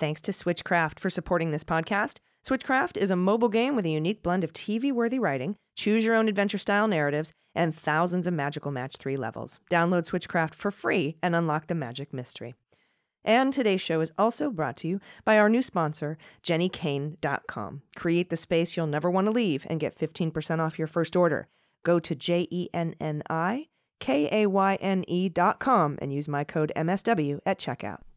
Thanks to Switchcraft for supporting this podcast. Switchcraft is a mobile game with a unique blend of TV worthy writing, choose your own adventure style narratives, and thousands of magical match 3 levels. Download Switchcraft for free and unlock the magic mystery. And today's show is also brought to you by our new sponsor, JenniKayne.com. Create the space you'll never want to leave and get 15% off your first order. Go to J E N N I K A Y N E.com and use my code MSW at checkout.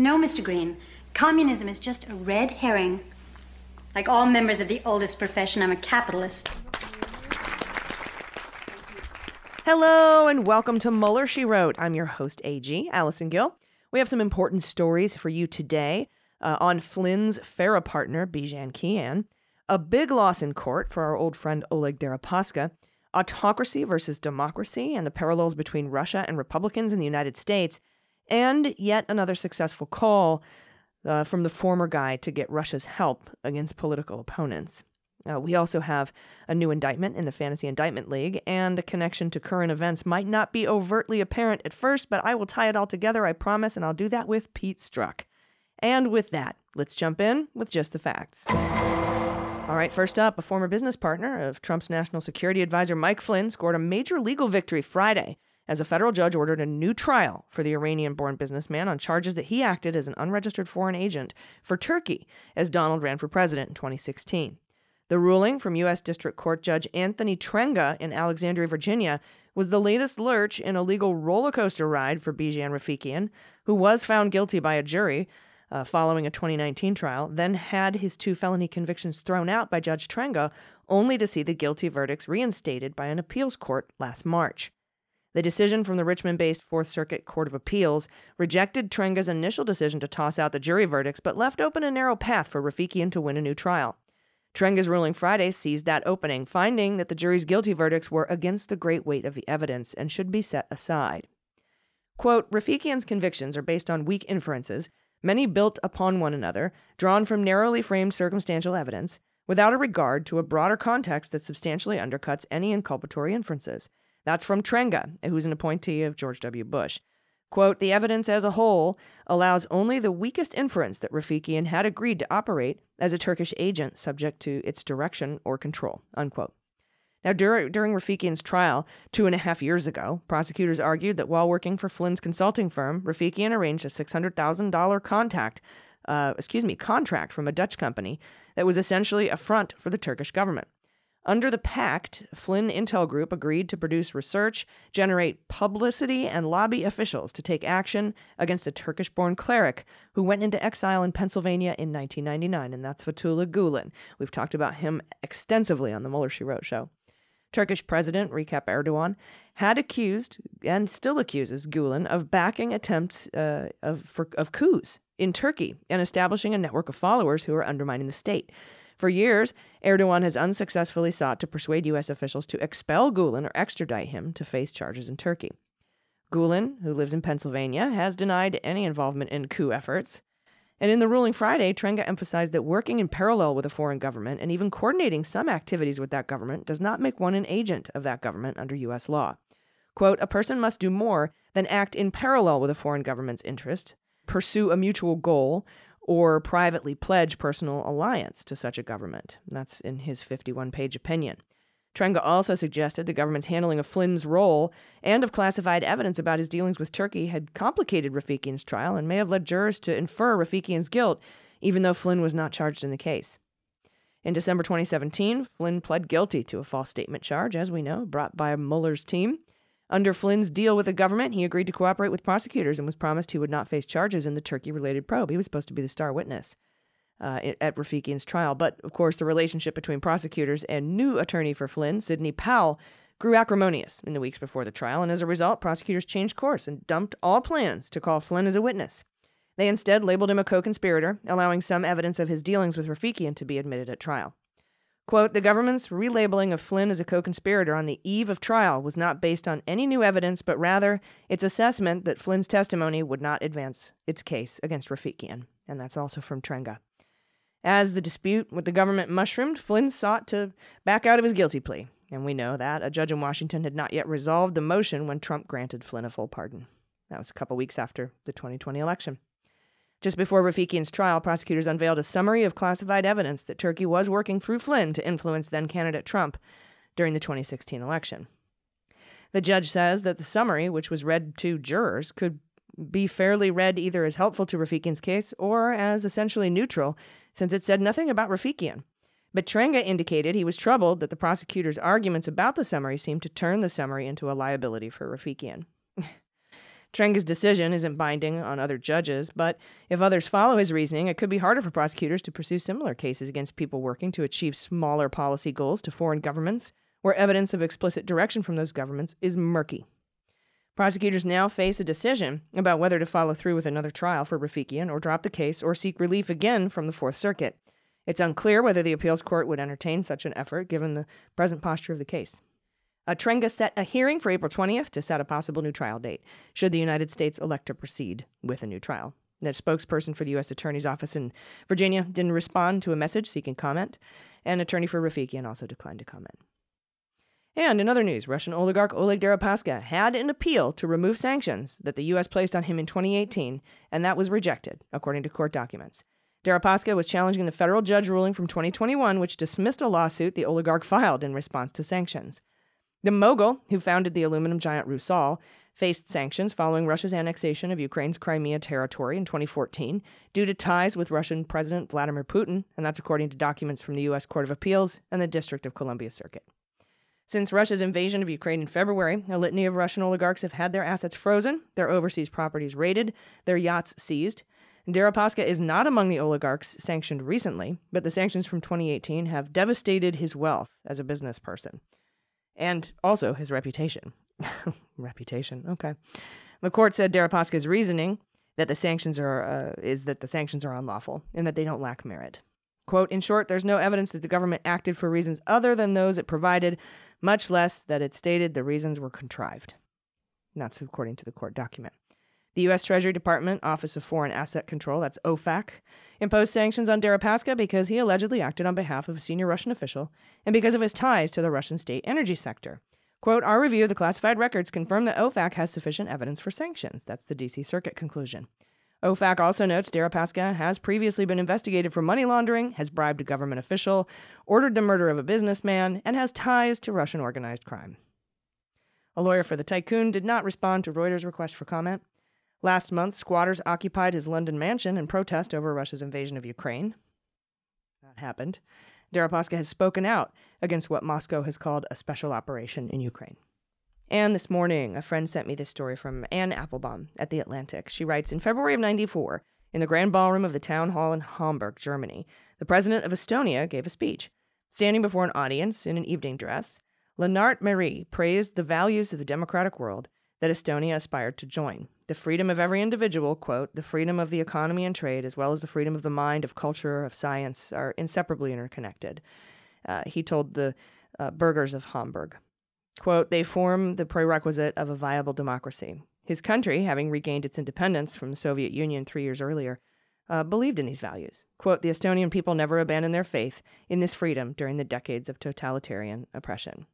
No, Mr. Green. Communism is just a red herring. Like all members of the oldest profession, I'm a capitalist. Hello and welcome to Mueller, She Wrote. I'm your host, AG, Allison Gill. We have some important stories for you today uh, on Flynn's FARA partner, Bijan Kian, a big loss in court for our old friend Oleg Deripaska, autocracy versus democracy and the parallels between Russia and Republicans in the United States, and yet another successful call uh, from the former guy to get Russia's help against political opponents. Uh, we also have a new indictment in the Fantasy Indictment League, and a connection to current events might not be overtly apparent at first, but I will tie it all together, I promise, and I'll do that with Pete Strzok. And with that, let's jump in with just the facts. All right, first up, a former business partner of Trump's national security advisor Mike Flynn scored a major legal victory Friday as a federal judge ordered a new trial for the Iranian born businessman on charges that he acted as an unregistered foreign agent for Turkey as Donald ran for president in 2016. The ruling from U.S. District Court Judge Anthony Trenga in Alexandria, Virginia, was the latest lurch in a legal roller coaster ride for Bijan Rafiekian, who was found guilty by a jury uh, following a 2019 trial, then had his two felony convictions thrown out by Judge Trenga, only to see the guilty verdicts reinstated by an appeals court last March. The decision from the Richmond based Fourth Circuit Court of Appeals rejected Trenga's initial decision to toss out the jury verdicts, but left open a narrow path for Rafiekian to win a new trial. Trenga's ruling Friday seized that opening, finding that the jury's guilty verdicts were against the great weight of the evidence and should be set aside. Quote Rafiekian's convictions are based on weak inferences many built upon one another, drawn from narrowly framed circumstantial evidence, without a regard to a broader context that substantially undercuts any inculpatory inferences. That's from Trenga, who's an appointee of George W. Bush. Quote, the evidence as a whole allows only the weakest inference that Rafiekian had agreed to operate as a Turkish agent subject to its direction or control, unquote. Now, during, during Rafiekian's trial two and a half years ago, prosecutors argued that while working for Flynn's consulting firm, Rafiekian arranged a $600,000 contact, uh, excuse me, contract from a Dutch company that was essentially a front for the Turkish government. Under the pact, Flynn Intel Group agreed to produce research, generate publicity, and lobby officials to take action against a Turkish born cleric who went into exile in Pennsylvania in 1999, and that's Fethullah Gulen. We've talked about him extensively on the Mueller She Wrote show. Turkish President Recep Erdogan had accused and still accuses Gulen of backing attempts uh, of, for, of coups in Turkey and establishing a network of followers who are undermining the state. For years, Erdogan has unsuccessfully sought to persuade U.S. officials to expel Gulen or extradite him to face charges in Turkey. Gulen, who lives in Pennsylvania, has denied any involvement in coup efforts. And in the ruling Friday, Trenga emphasized that working in parallel with a foreign government and even coordinating some activities with that government does not make one an agent of that government under U.S. law. Quote, a person must do more than act in parallel with a foreign government's interest, pursue a mutual goal, or privately pledge personal alliance to such a government. That's in his 51 page opinion. Trenga also suggested the government's handling of Flynn's role and of classified evidence about his dealings with Turkey had complicated Rafiekian's trial and may have led jurors to infer Rafiekian's guilt, even though Flynn was not charged in the case. In December 2017, Flynn pled guilty to a false statement charge, as we know, brought by Mueller's team. Under Flynn's deal with the government, he agreed to cooperate with prosecutors and was promised he would not face charges in the Turkey related probe. He was supposed to be the star witness uh, at Rafiekian's trial. But, of course, the relationship between prosecutors and new attorney for Flynn, Sidney Powell, grew acrimonious in the weeks before the trial, and as a result, prosecutors changed course and dumped all plans to call Flynn as a witness. They instead labeled him a co conspirator, allowing some evidence of his dealings with Rafiekian to be admitted at trial. Quote, the government's relabeling of Flynn as a co conspirator on the eve of trial was not based on any new evidence, but rather its assessment that Flynn's testimony would not advance its case against Rafiekian. And that's also from Trenga. As the dispute with the government mushroomed, Flynn sought to back out of his guilty plea. And we know that a judge in Washington had not yet resolved the motion when Trump granted Flynn a full pardon. That was a couple weeks after the 2020 election. Just before Rafiekian's trial, prosecutors unveiled a summary of classified evidence that Turkey was working through Flynn to influence then candidate Trump during the 2016 election. The judge says that the summary, which was read to jurors, could be fairly read either as helpful to Rafiekian's case or as essentially neutral, since it said nothing about Rafiekian. But Trenga indicated he was troubled that the prosecutor's arguments about the summary seemed to turn the summary into a liability for Rafiekian. Trenga's decision isn't binding on other judges, but if others follow his reasoning, it could be harder for prosecutors to pursue similar cases against people working to achieve smaller policy goals to foreign governments, where evidence of explicit direction from those governments is murky. Prosecutors now face a decision about whether to follow through with another trial for Rafiekian or drop the case or seek relief again from the Fourth Circuit. It's unclear whether the appeals court would entertain such an effort given the present posture of the case. Uh, Trenga set a hearing for April 20th to set a possible new trial date, should the United States elect to proceed with a new trial. The spokesperson for the U.S. Attorney's Office in Virginia didn't respond to a message seeking comment, and attorney for Rafiekian also declined to comment. And in other news, Russian oligarch Oleg Deripaska had an appeal to remove sanctions that the U.S. placed on him in 2018, and that was rejected, according to court documents. Deripaska was challenging the federal judge ruling from 2021, which dismissed a lawsuit the oligarch filed in response to sanctions. The mogul, who founded the aluminum giant Rusal, faced sanctions following Russia's annexation of Ukraine's Crimea territory in 2014 due to ties with Russian President Vladimir Putin, and that's according to documents from the U.S. Court of Appeals and the District of Columbia Circuit. Since Russia's invasion of Ukraine in February, a litany of Russian oligarchs have had their assets frozen, their overseas properties raided, their yachts seized. Deripaska is not among the oligarchs sanctioned recently, but the sanctions from 2018 have devastated his wealth as a business person and also his reputation. reputation, okay. The court said Deripaska's reasoning that the sanctions are uh, is that the sanctions are unlawful and that they don't lack merit. Quote, in short, there's no evidence that the government acted for reasons other than those it provided, much less that it stated the reasons were contrived. And that's according to the court document. The U.S. Treasury Department Office of Foreign Asset Control, that's OFAC, imposed sanctions on Deripaska because he allegedly acted on behalf of a senior Russian official and because of his ties to the Russian state energy sector. Quote, our review of the classified records confirmed that OFAC has sufficient evidence for sanctions. That's the D.C. Circuit conclusion. OFAC also notes Deripaska has previously been investigated for money laundering, has bribed a government official, ordered the murder of a businessman, and has ties to Russian organized crime. A lawyer for the tycoon did not respond to Reuters' request for comment. Last month, squatters occupied his London mansion in protest over Russia's invasion of Ukraine. That happened. Deripaska has spoken out against what Moscow has called a special operation in Ukraine. And this morning, a friend sent me this story from Anne Applebaum at The Atlantic. She writes In February of 94, in the grand ballroom of the town hall in Hamburg, Germany, the president of Estonia gave a speech. Standing before an audience in an evening dress, Lennart Meri praised the values of the democratic world that Estonia aspired to join. The freedom of every individual, quote, the freedom of the economy and trade, as well as the freedom of the mind, of culture, of science, are inseparably interconnected. Uh, he told the uh, burghers of Hamburg. Quote, they form the prerequisite of a viable democracy. His country, having regained its independence from the Soviet Union three years earlier, uh, believed in these values. Quote, the Estonian people never abandoned their faith in this freedom during the decades of totalitarian oppression.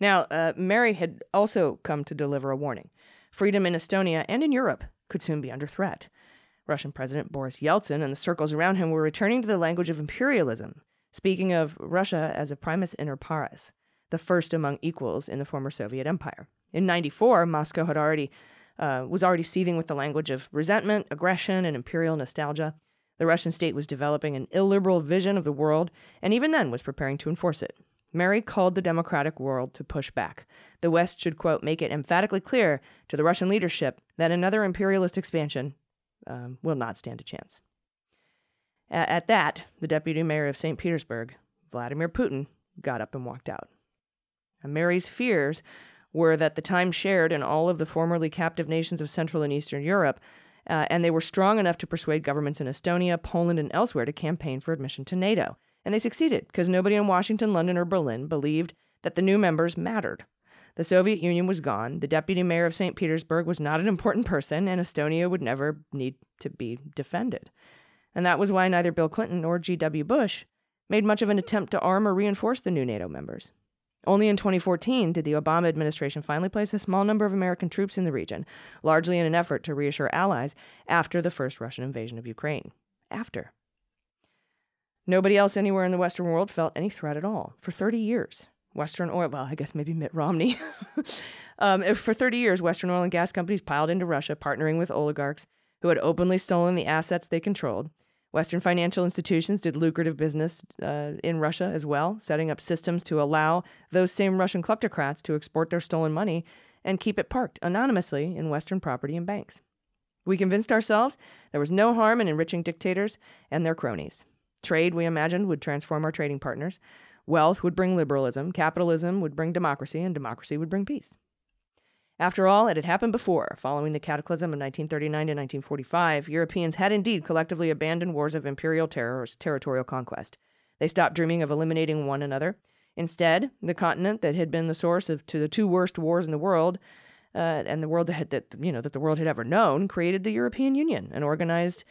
Now, uh, Meri had also come to deliver a warning. Freedom in Estonia and in Europe could soon be under threat. Russian President Boris Yeltsin and the circles around him were returning to the language of imperialism, speaking of Russia as a primus inter pares, the first among equals in the former Soviet Empire. In 94, Moscow had already uh, was already seething with the language of resentment, aggression, and imperial nostalgia. The Russian state was developing an illiberal vision of the world, and even then was preparing to enforce it. Meri called the democratic world to push back. The West should, quote, make it emphatically clear to the Russian leadership that another imperialist expansion um, will not stand a chance. At, at that, the deputy mayor of St. Petersburg, Vladimir Putin, got up and walked out. And Meri's fears were that the time shared in all of the formerly captive nations of Central and Eastern Europe, uh, and they were strong enough to persuade governments in Estonia, Poland, and elsewhere to campaign for admission to NATO. And they succeeded because nobody in Washington, London, or Berlin believed that the new members mattered. The Soviet Union was gone, the deputy mayor of St. Petersburg was not an important person, and Estonia would never need to be defended. And that was why neither Bill Clinton nor G.W. Bush made much of an attempt to arm or reinforce the new NATO members. Only in 2014 did the Obama administration finally place a small number of American troops in the region, largely in an effort to reassure allies after the first Russian invasion of Ukraine. After. Nobody else anywhere in the Western world felt any threat at all for 30 years. Western oil, well, I guess maybe Mitt Romney. um, for 30 years, Western oil and gas companies piled into Russia, partnering with oligarchs who had openly stolen the assets they controlled. Western financial institutions did lucrative business uh, in Russia as well, setting up systems to allow those same Russian kleptocrats to export their stolen money and keep it parked anonymously in Western property and banks. We convinced ourselves there was no harm in enriching dictators and their cronies. Trade, we imagined, would transform our trading partners. Wealth would bring liberalism, capitalism would bring democracy, and democracy would bring peace. After all, it had happened before. Following the cataclysm of 1939 to 1945, Europeans had indeed collectively abandoned wars of imperial terror or territorial conquest. They stopped dreaming of eliminating one another. Instead, the continent that had been the source of to the two worst wars in the world, uh, and the world that, had, that you know that the world had ever known, created the European Union, an organized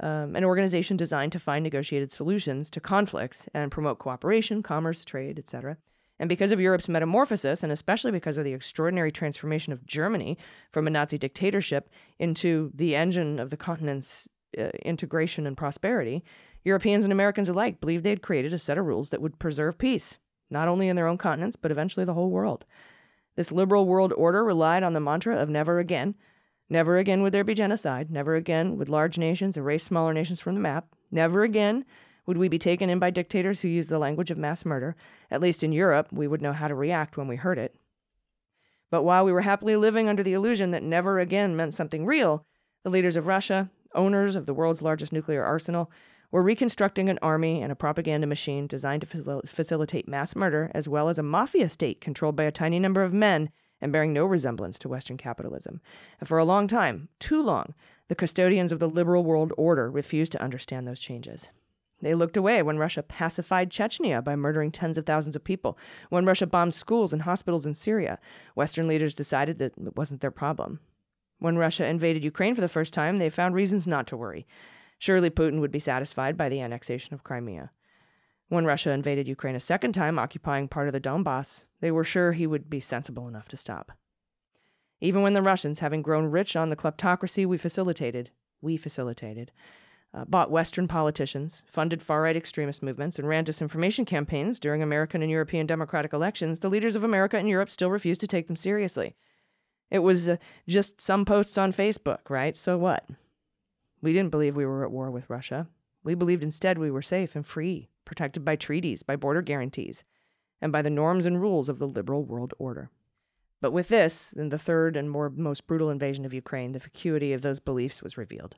um, an organization designed to find negotiated solutions to conflicts and promote cooperation, commerce, trade, etc. And because of Europe's metamorphosis, and especially because of the extraordinary transformation of Germany from a Nazi dictatorship into the engine of the continent's uh, integration and prosperity, Europeans and Americans alike believed they had created a set of rules that would preserve peace, not only in their own continents, but eventually the whole world. This liberal world order relied on the mantra of never again. Never again would there be genocide. Never again would large nations erase smaller nations from the map. Never again would we be taken in by dictators who use the language of mass murder? At least in Europe, we would know how to react when we heard it. But while we were happily living under the illusion that never again meant something real, the leaders of Russia, owners of the world's largest nuclear arsenal, were reconstructing an army and a propaganda machine designed to facil- facilitate mass murder, as well as a mafia state controlled by a tiny number of men and bearing no resemblance to Western capitalism. And for a long time, too long, the custodians of the liberal world order refused to understand those changes. They looked away when Russia pacified Chechnya by murdering tens of thousands of people. When Russia bombed schools and hospitals in Syria, Western leaders decided that it wasn't their problem. When Russia invaded Ukraine for the first time, they found reasons not to worry. Surely Putin would be satisfied by the annexation of Crimea. When Russia invaded Ukraine a second time, occupying part of the Donbass, they were sure he would be sensible enough to stop. Even when the Russians, having grown rich on the kleptocracy we facilitated, we facilitated, uh, bought Western politicians, funded far right extremist movements, and ran disinformation campaigns during American and European democratic elections, the leaders of America and Europe still refused to take them seriously. It was uh, just some posts on Facebook, right? So what? We didn't believe we were at war with Russia. We believed instead we were safe and free, protected by treaties, by border guarantees, and by the norms and rules of the liberal world order. But with this, in the third and more most brutal invasion of Ukraine, the vacuity of those beliefs was revealed.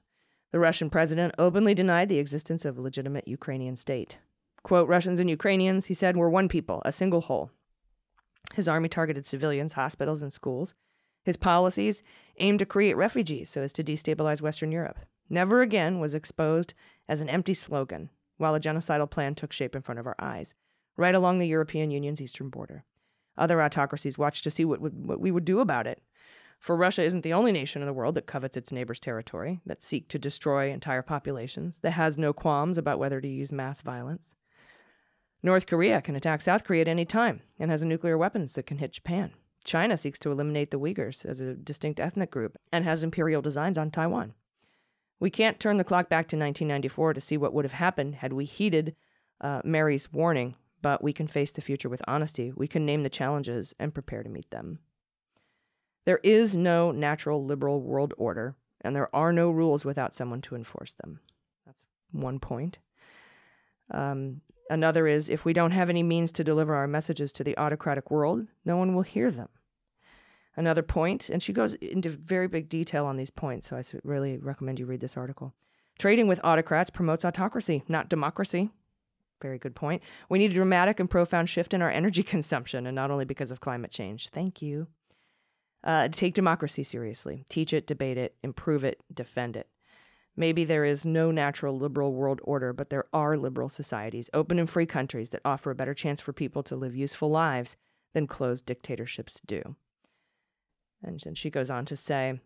The Russian president openly denied the existence of a legitimate Ukrainian state. Quote, Russians and Ukrainians, he said, were one people, a single whole. His army targeted civilians, hospitals, and schools. His policies aimed to create refugees so as to destabilize Western Europe. Never again was exposed as an empty slogan, while a genocidal plan took shape in front of our eyes, right along the European Union's eastern border. Other autocracies watched to see what, what we would do about it. For Russia isn't the only nation in the world that covets its neighbor's territory, that seek to destroy entire populations, that has no qualms about whether to use mass violence. North Korea can attack South Korea at any time and has nuclear weapons that can hit Japan. China seeks to eliminate the Uyghurs as a distinct ethnic group and has imperial designs on Taiwan. We can't turn the clock back to 1994 to see what would have happened had we heeded uh, Meri's warning, but we can face the future with honesty. We can name the challenges and prepare to meet them. There is no natural liberal world order, and there are no rules without someone to enforce them. That's one point. Um, another is if we don't have any means to deliver our messages to the autocratic world, no one will hear them. Another point, and she goes into very big detail on these points, so I really recommend you read this article. Trading with autocrats promotes autocracy, not democracy. Very good point. We need a dramatic and profound shift in our energy consumption, and not only because of climate change. Thank you. Uh, take democracy seriously. Teach it, debate it, improve it, defend it. Maybe there is no natural liberal world order, but there are liberal societies, open and free countries that offer a better chance for people to live useful lives than closed dictatorships do. And then she goes on to say,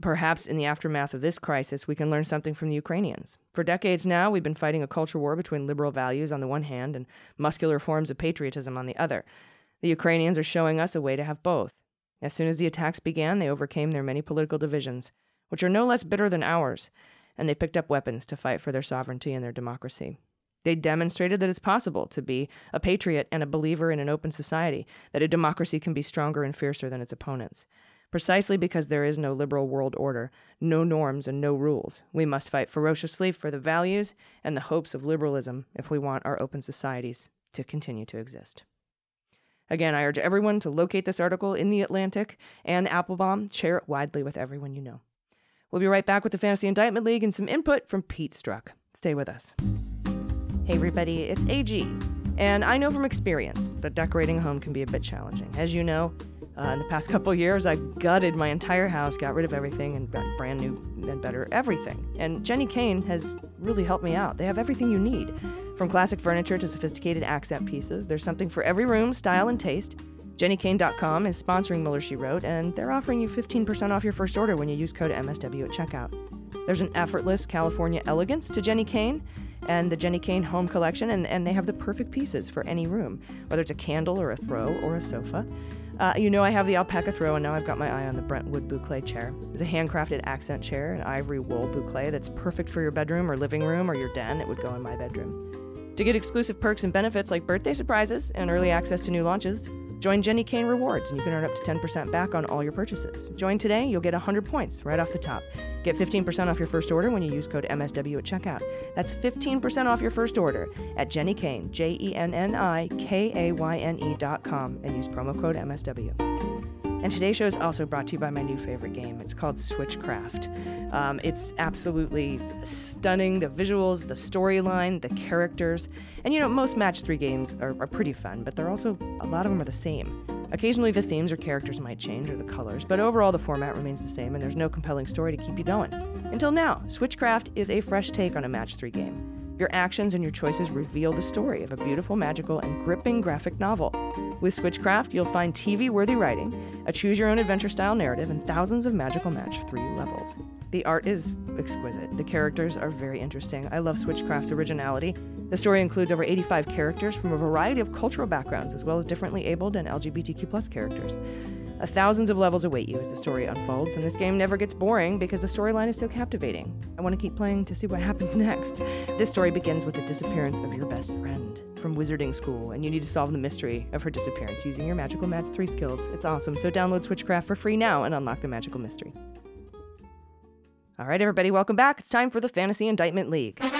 Perhaps in the aftermath of this crisis, we can learn something from the Ukrainians. For decades now, we've been fighting a culture war between liberal values on the one hand and muscular forms of patriotism on the other. The Ukrainians are showing us a way to have both. As soon as the attacks began, they overcame their many political divisions, which are no less bitter than ours, and they picked up weapons to fight for their sovereignty and their democracy. They demonstrated that it's possible to be a patriot and a believer in an open society, that a democracy can be stronger and fiercer than its opponents. Precisely because there is no liberal world order, no norms, and no rules, we must fight ferociously for the values and the hopes of liberalism if we want our open societies to continue to exist. Again, I urge everyone to locate this article in The Atlantic and Applebaum. Share it widely with everyone you know. We'll be right back with the Fantasy Indictment League and some input from Pete Strzok. Stay with us. Hey, everybody, it's AG. And I know from experience that decorating a home can be a bit challenging. As you know, uh, in the past couple years, I gutted my entire house, got rid of everything, and got brand new and better everything. And Jenni Kayne has really helped me out. They have everything you need. From classic furniture to sophisticated accent pieces, there's something for every room, style, and taste. JenniKayne.com is sponsoring Mueller She Wrote, and they're offering you 15% off your first order when you use code MSW at checkout. There's an effortless California elegance to Jenni Kayne and the Jenni Kayne Home Collection, and, and they have the perfect pieces for any room, whether it's a candle or a throw or a sofa. Uh, you know I have the alpaca throw, and now I've got my eye on the Brentwood boucle chair. It's a handcrafted accent chair, an ivory wool boucle that's perfect for your bedroom or living room or your den. It would go in my bedroom. To get exclusive perks and benefits like birthday surprises and early access to new launches, join Jenni Kayne Rewards and you can earn up to 10% back on all your purchases. Join today, you'll get 100 points right off the top. Get 15% off your first order when you use code MSW at checkout. That's 15% off your first order at Jenni Kayne, J E N N I K A Y N E dot com, and use promo code MSW. And today's show is also brought to you by my new favorite game. It's called Switchcraft. Um, it's absolutely stunning. The visuals, the storyline, the characters. And you know, most match three games are, are pretty fun, but they're also, a lot of them are the same. Occasionally, the themes or characters might change or the colors, but overall, the format remains the same and there's no compelling story to keep you going. Until now, Switchcraft is a fresh take on a match three game. Your actions and your choices reveal the story of a beautiful, magical, and gripping graphic novel. With Switchcraft, you'll find TV worthy writing, a choose your own adventure style narrative, and thousands of magical match 3 levels. The art is exquisite. The characters are very interesting. I love Switchcraft's originality. The story includes over 85 characters from a variety of cultural backgrounds, as well as differently abled and LGBTQ characters. A thousands of levels await you as the story unfolds, and this game never gets boring because the storyline is so captivating. I want to keep playing to see what happens next. This story begins with the disappearance of your best friend from wizarding school, and you need to solve the mystery of her disappearance using your Magical Match 3 skills. It's awesome, so download Switchcraft for free now and unlock the magical mystery. All right, everybody, welcome back. It's time for the Fantasy Indictment League. I'm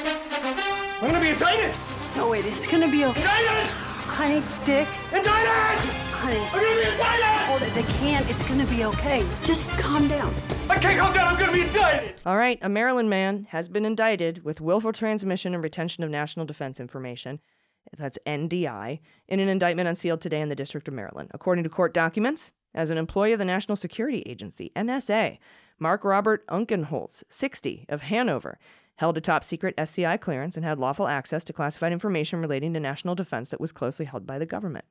gonna be indicted! No, wait, it's gonna be okay. Indicted! Honey, Dick. Indicted! Honey. I'm gonna be indicted! Oh, they can't. It's gonna be okay. Just calm down. I can't calm down. I'm gonna be indicted! All right, a Maryland man has been indicted with willful transmission and retention of national defense information. That's NDI, in an indictment unsealed today in the District of Maryland. According to court documents, as an employee of the National Security Agency, NSA, Mark Robert Unkenholz, 60, of Hanover, held a top secret SCI clearance and had lawful access to classified information relating to national defense that was closely held by the government.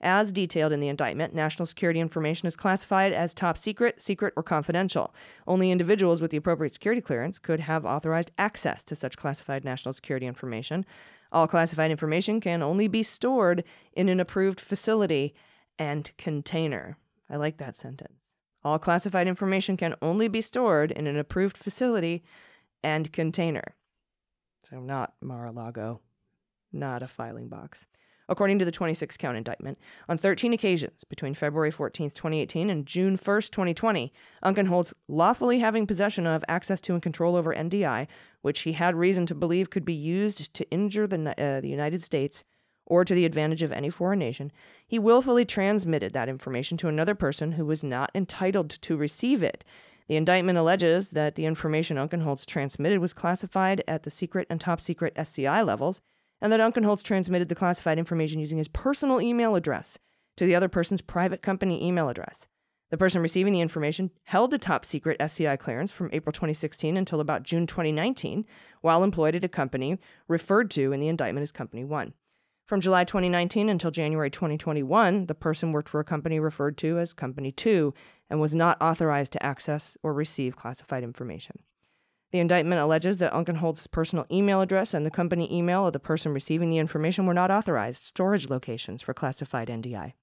As detailed in the indictment, national security information is classified as top secret, secret, or confidential. Only individuals with the appropriate security clearance could have authorized access to such classified national security information. All classified information can only be stored in an approved facility and container. I like that sentence. All classified information can only be stored in an approved facility and container. So, not Mar a Lago, not a filing box. According to the 26 count indictment, on 13 occasions between February 14, 2018 and June 1, 2020, Unkenholz lawfully having possession of, access to, and control over NDI, which he had reason to believe could be used to injure the, uh, the United States or to the advantage of any foreign nation, he willfully transmitted that information to another person who was not entitled to receive it. The indictment alleges that the information Unkenholz transmitted was classified at the secret and top secret SCI levels, and that Unkenholz transmitted the classified information using his personal email address to the other person's private company email address. The person receiving the information held a top secret SCI clearance from April 2016 until about June 2019 while employed at a company referred to in the indictment as Company One. From July 2019 until January 2021, the person worked for a company referred to as Company 2 and was not authorized to access or receive classified information. The indictment alleges that Unkenholz's personal email address and the company email of the person receiving the information were not authorized storage locations for classified NDI.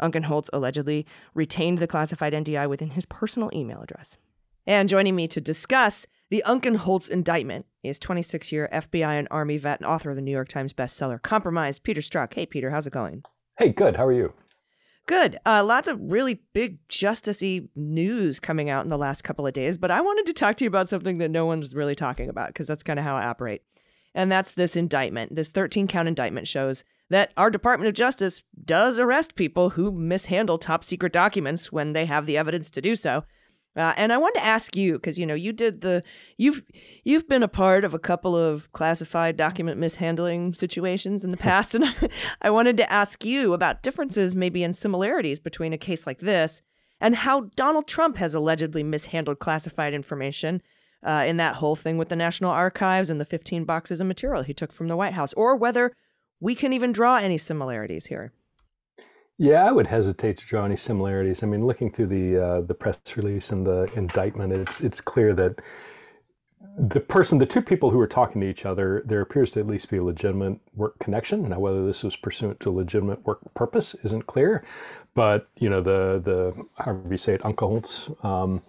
Unkenholz allegedly retained the classified NDI within his personal email address. And joining me to discuss the Unkenholz indictment is 26 year FBI and Army vet and author of the New York Times bestseller Compromise, Peter Strzok. Hey, Peter, how's it going? Hey, good. How are you? Good. Uh, lots of really big justicey news coming out in the last couple of days, but I wanted to talk to you about something that no one's really talking about because that's kind of how I operate. And that's this indictment. This 13 count indictment shows that our Department of Justice does arrest people who mishandle top secret documents when they have the evidence to do so. Uh, and I wanted to ask you because you know you did the you've you've been a part of a couple of classified document mishandling situations in the past, and I wanted to ask you about differences, maybe and similarities between a case like this and how Donald Trump has allegedly mishandled classified information uh, in that whole thing with the National Archives and the 15 boxes of material he took from the White House, or whether we can even draw any similarities here. Yeah, I would hesitate to draw any similarities. I mean, looking through the uh, the press release and the indictment, it's it's clear that the person, the two people who were talking to each other, there appears to at least be a legitimate work connection. Now, whether this was pursuant to a legitimate work purpose isn't clear, but you know, the the however you say it, Unkenholz, um,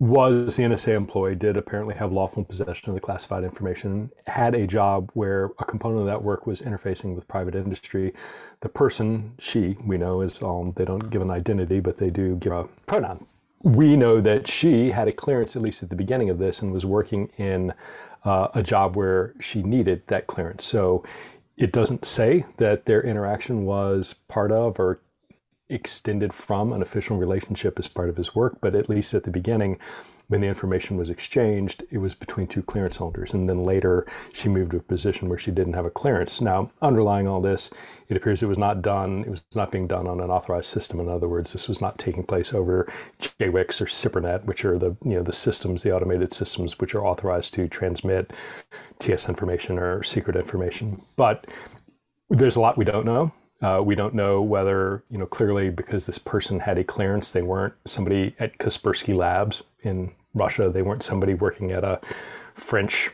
was the NSA employee, did apparently have lawful possession of the classified information, had a job where a component of that work was interfacing with private industry. The person, she, we know is, um, they don't give an identity, but they do give a pronoun. We know that she had a clearance, at least at the beginning of this, and was working in uh, a job where she needed that clearance. So it doesn't say that their interaction was part of or extended from an official relationship as part of his work, but at least at the beginning, when the information was exchanged, it was between two clearance holders. And then later, she moved to a position where she didn't have a clearance. Now, underlying all this, it appears it was not done, it was not being done on an authorized system. In other words, this was not taking place over JWICS or SIPRNet, which are the, you know, the systems, the automated systems which are authorized to transmit TS information or secret information. But there's a lot we don't know. Uh, we don't know whether, you know, clearly because this person had a clearance, they weren't somebody at Kaspersky Labs in Russia. They weren't somebody working at a French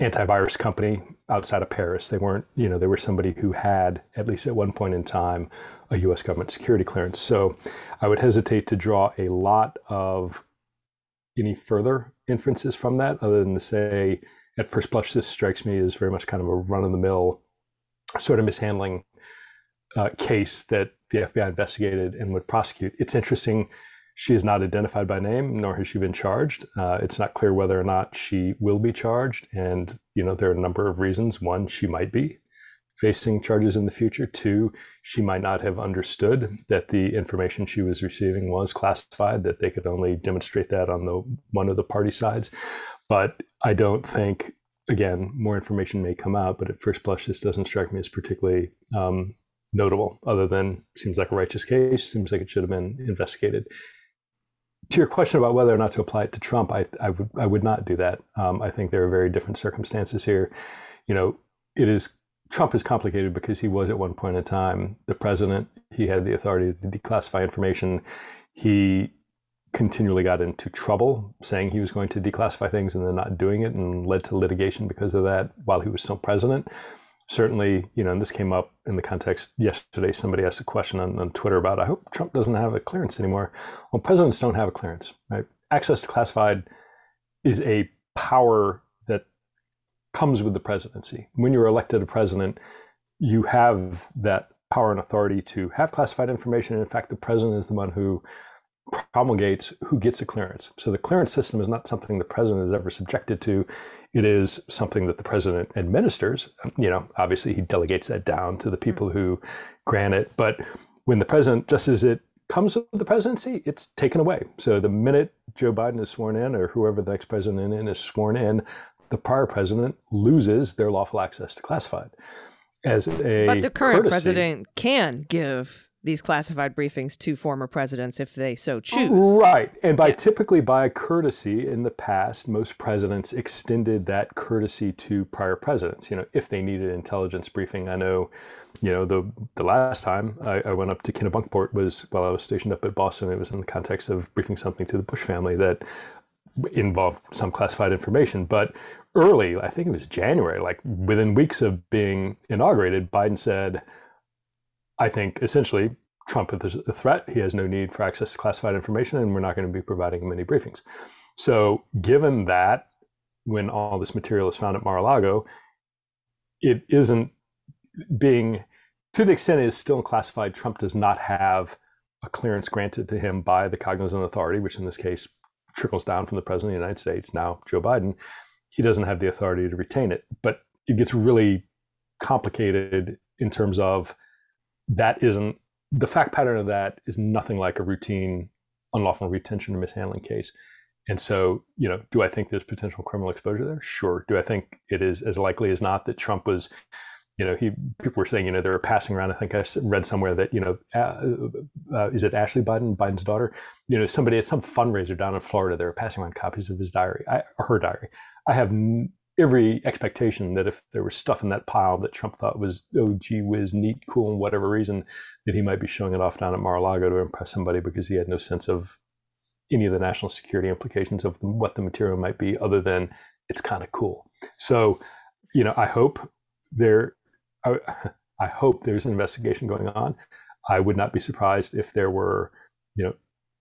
antivirus company outside of Paris. They weren't, you know, they were somebody who had, at least at one point in time, a US government security clearance. So I would hesitate to draw a lot of any further inferences from that, other than to say, at first blush, this strikes me as very much kind of a run of the mill sort of mishandling uh, case that the FBI investigated and would prosecute. It's interesting. She is not identified by name, nor has she been charged. Uh, it's not clear whether or not she will be charged. And, you know, there are a number of reasons. One, she might be facing charges in the future. Two, she might not have understood that the information she was receiving was classified, that they could only demonstrate that on the one of the party sides. But I don't think, again, more information may come out, but at first blush, this doesn't strike me as particularly um, notable other than seems like a righteous case seems like it should have been investigated. To your question about whether or not to apply it to trump i, I would i would not do that. Um, i think there are very different circumstances here. You know it is trump is complicated because he was at one point in time the president. He had the authority to declassify information. He continually got into trouble saying he was going to declassify things and then not doing it and led to litigation because of that while he was still president certainly, you know, and this came up in the context yesterday. Somebody asked a question on, on Twitter about, I hope Trump doesn't have a clearance anymore. Well, presidents don't have a clearance, right? Access to classified is a power that comes with the presidency. When you're elected a president, you have that power and authority to have classified information. And in fact, the president is the one who promulgates who gets a clearance. So the clearance system is not something the president is ever subjected to. It is something that the president administers. You know, obviously he delegates that down to the hmm. people who grant it. But when the president, just as it comes with the presidency, it's taken away. So the minute Joe Biden is sworn in, or whoever the next president in is sworn in, the prior president loses their lawful access to classified. As a but the current courtesy, president can give these classified briefings to former presidents if they so choose. Right. And by typically by courtesy in the past, most presidents extended that courtesy to prior presidents. You know, if they needed intelligence briefing, I know, you know, the the last time I, I went up to Kennebunkport was while I was stationed up at Boston. It was in the context of briefing something to the Bush family that involved some classified information. But early, I think it was January, like within weeks of being inaugurated, Biden said, I think essentially Trump is a threat. He has no need for access to classified information, and we're not going to be providing him any briefings. So, given that, when all this material is found at Mar-a-Lago, it isn't being, to the extent it is still classified, Trump does not have a clearance granted to him by the cognizant authority, which in this case trickles down from the president of the United States, now Joe Biden. He doesn't have the authority to retain it. But it gets really complicated in terms of that isn't the fact pattern of that is nothing like a routine unlawful retention or mishandling case. And so, you know, do I think there's potential criminal exposure there? Sure. Do I think it is as likely as not that Trump was, you know, he people were saying, you know, they were passing around. I think I read somewhere that, you know, uh, uh, is it Ashley Biden, Biden's daughter? You know, somebody at some fundraiser down in Florida, they were passing around copies of his diary, I, her diary. I have every expectation that if there was stuff in that pile that Trump thought was, oh, gee whiz, neat, cool, and whatever reason, that he might be showing it off down at Mar-a-Lago to impress somebody because he had no sense of any of the national security implications of what the material might be, other than it's kind of cool. So, you know, I hope there, I, I hope there's an investigation going on. I would not be surprised if there were, you know,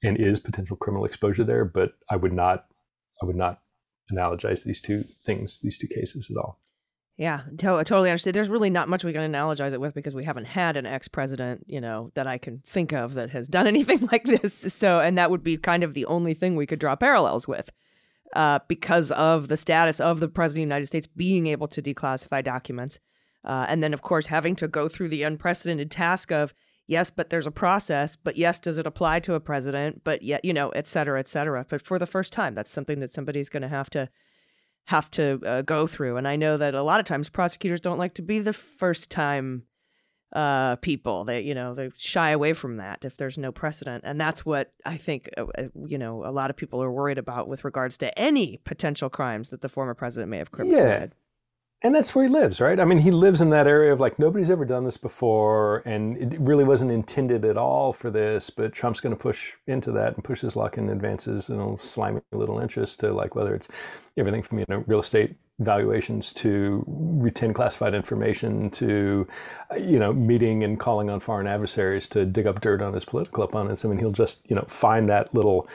and is potential criminal exposure there, but I would not, I would not analogize these two things, these two cases at all. Yeah, to- totally understand. There's really not much we can analogize it with because we haven't had an ex-president, you know, that I can think of that has done anything like this. So, and that would be kind of the only thing we could draw parallels with, uh, because of the status of the president of the United States being able to declassify documents, uh, and then of course having to go through the unprecedented task of yes, but there's a process, but yes, does it apply to a president? But yet, you know, et cetera, et cetera. But for the first time, that's something that somebody's going to have to have to uh, go through. And I know that a lot of times prosecutors don't like to be the first time uh, people. They, you know, they shy away from that if there's no precedent. And that's what I think, uh, uh you know, a lot of people are worried about with regards to any potential crimes that the former president may have committed. Yeah. And that's where he lives, right? I mean, he lives in that area of like nobody's ever done this before, and it really wasn't intended at all for this. But Trump's going to push into that and push his luck and advances and slimy little interest to like whether it's everything from you know real estate valuations to retain classified information to you know meeting and calling on foreign adversaries to dig up dirt on his political opponents. I mean, he'll just you know find that little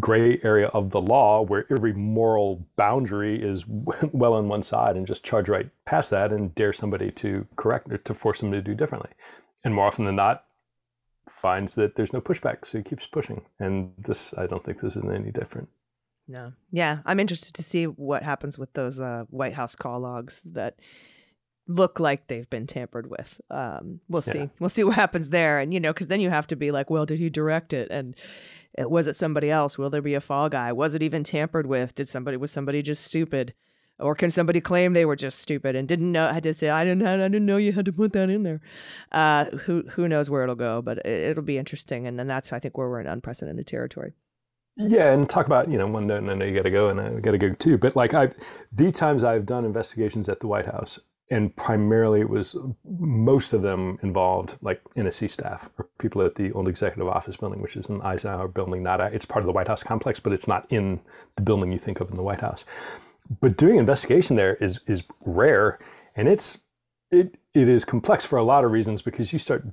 gray area of the law where every moral boundary is well on one side and just charge right past that and dare somebody to correct or to force them to do differently. And more often than not, finds that there's no pushback, so he keeps pushing. And this, I don't think this is any different. No. Yeah, I'm interested to see what happens with those uh, White House call logs that look like they've been tampered with. Um, we'll see. Yeah. We'll see what happens there. And you know, because then you have to be like, well, did he direct it? And was it somebody else? Will there be a fall guy? Was it even tampered with? Did somebody was somebody just stupid? Or can somebody claim they were just stupid and didn't know? I had to say I didn't. I didn't know you had to put that in there. Uh, who who knows where it'll go? But it, will be interesting, and then that's I think where we're in unprecedented territory. Yeah, and talk about you know one note, and I know you got to go, and I got to go too. But like I, the times I've done investigations at the White House, and primarily it was most of them involved like NSC staff or people at the old executive office building, which is an Eisenhower building. Not it's part of the White House complex, but it's not in the building you think of in the White House. But doing investigation there is is rare, and it's it it is complex for a lot of reasons because you start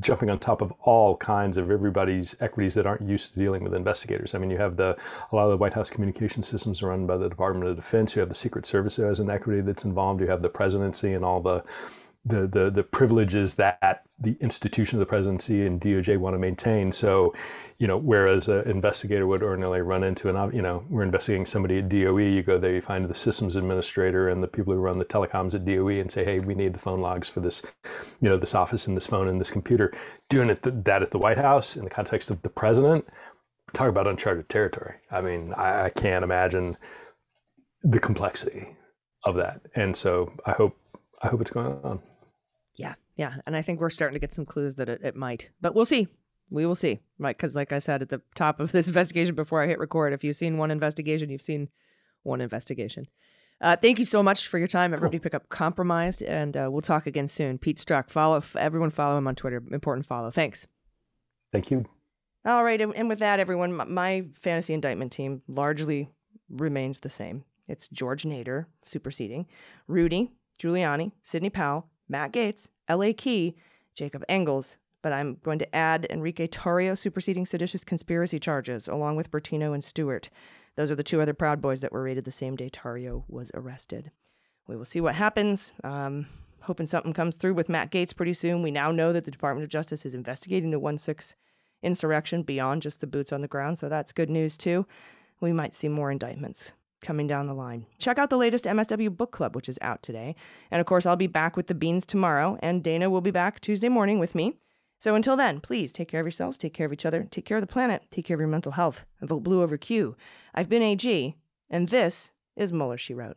jumping on top of all kinds of everybody's equities that aren't used to dealing with investigators. I mean, you have the a lot of the White House communication systems run by the Department of Defense. You have the Secret Service as an equity that's involved. You have the presidency and all the the the the privileges that the institution of the presidency and DOJ want to maintain. So, you know, whereas an investigator would ordinarily run into an, you know, we're investigating somebody at DOE, you go there, you find the systems administrator and the people who run the telecoms at DOE and say, hey, we need the phone logs for this, you know, this office and this phone and this computer. Doing it that at the White House in the context of the president, talk about uncharted territory. I mean, I, I can't imagine the complexity of that. And so I hope I hope it's going on. Yeah, and I think we're starting to get some clues that it, it might, but we'll see. We will see, right? Because, like I said at the top of this investigation before I hit record, if you've seen one investigation, you've seen one investigation. Uh, thank you so much for your time. Everybody, cool. pick up compromised, and uh, we'll talk again soon. Pete Strzok, follow everyone. Follow him on Twitter. Important follow. Thanks. Thank you. All right, and with that, everyone, my fantasy indictment team largely remains the same. It's George Nader superseding, Rudy Giuliani, Sidney Powell, Matt Gaetz, L.A. Key, Jacob Engels, but I'm going to add Enrique Tarrio superseding seditious conspiracy charges, along with Bertino and Stewart. Those are the two other Proud Boys that were raided the same day Tarrio was arrested. We will see what happens. Um, hoping something comes through with Matt Gaetz pretty soon. We now know that the Department of Justice is investigating the 1 6 insurrection beyond just the boots on the ground, so that's good news too. We might see more indictments coming down the line. Check out the latest MSW book club, which is out today. And of course, I'll be back with the beans tomorrow, and Dana will be back Tuesday morning with me. So until then, please take care of yourselves, take care of each other, take care of the planet, take care of your mental health, and vote blue over Q. I've been AG, and this is Mueller, She Wrote.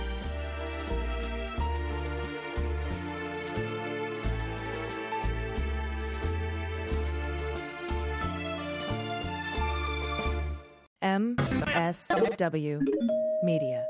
MSW Media.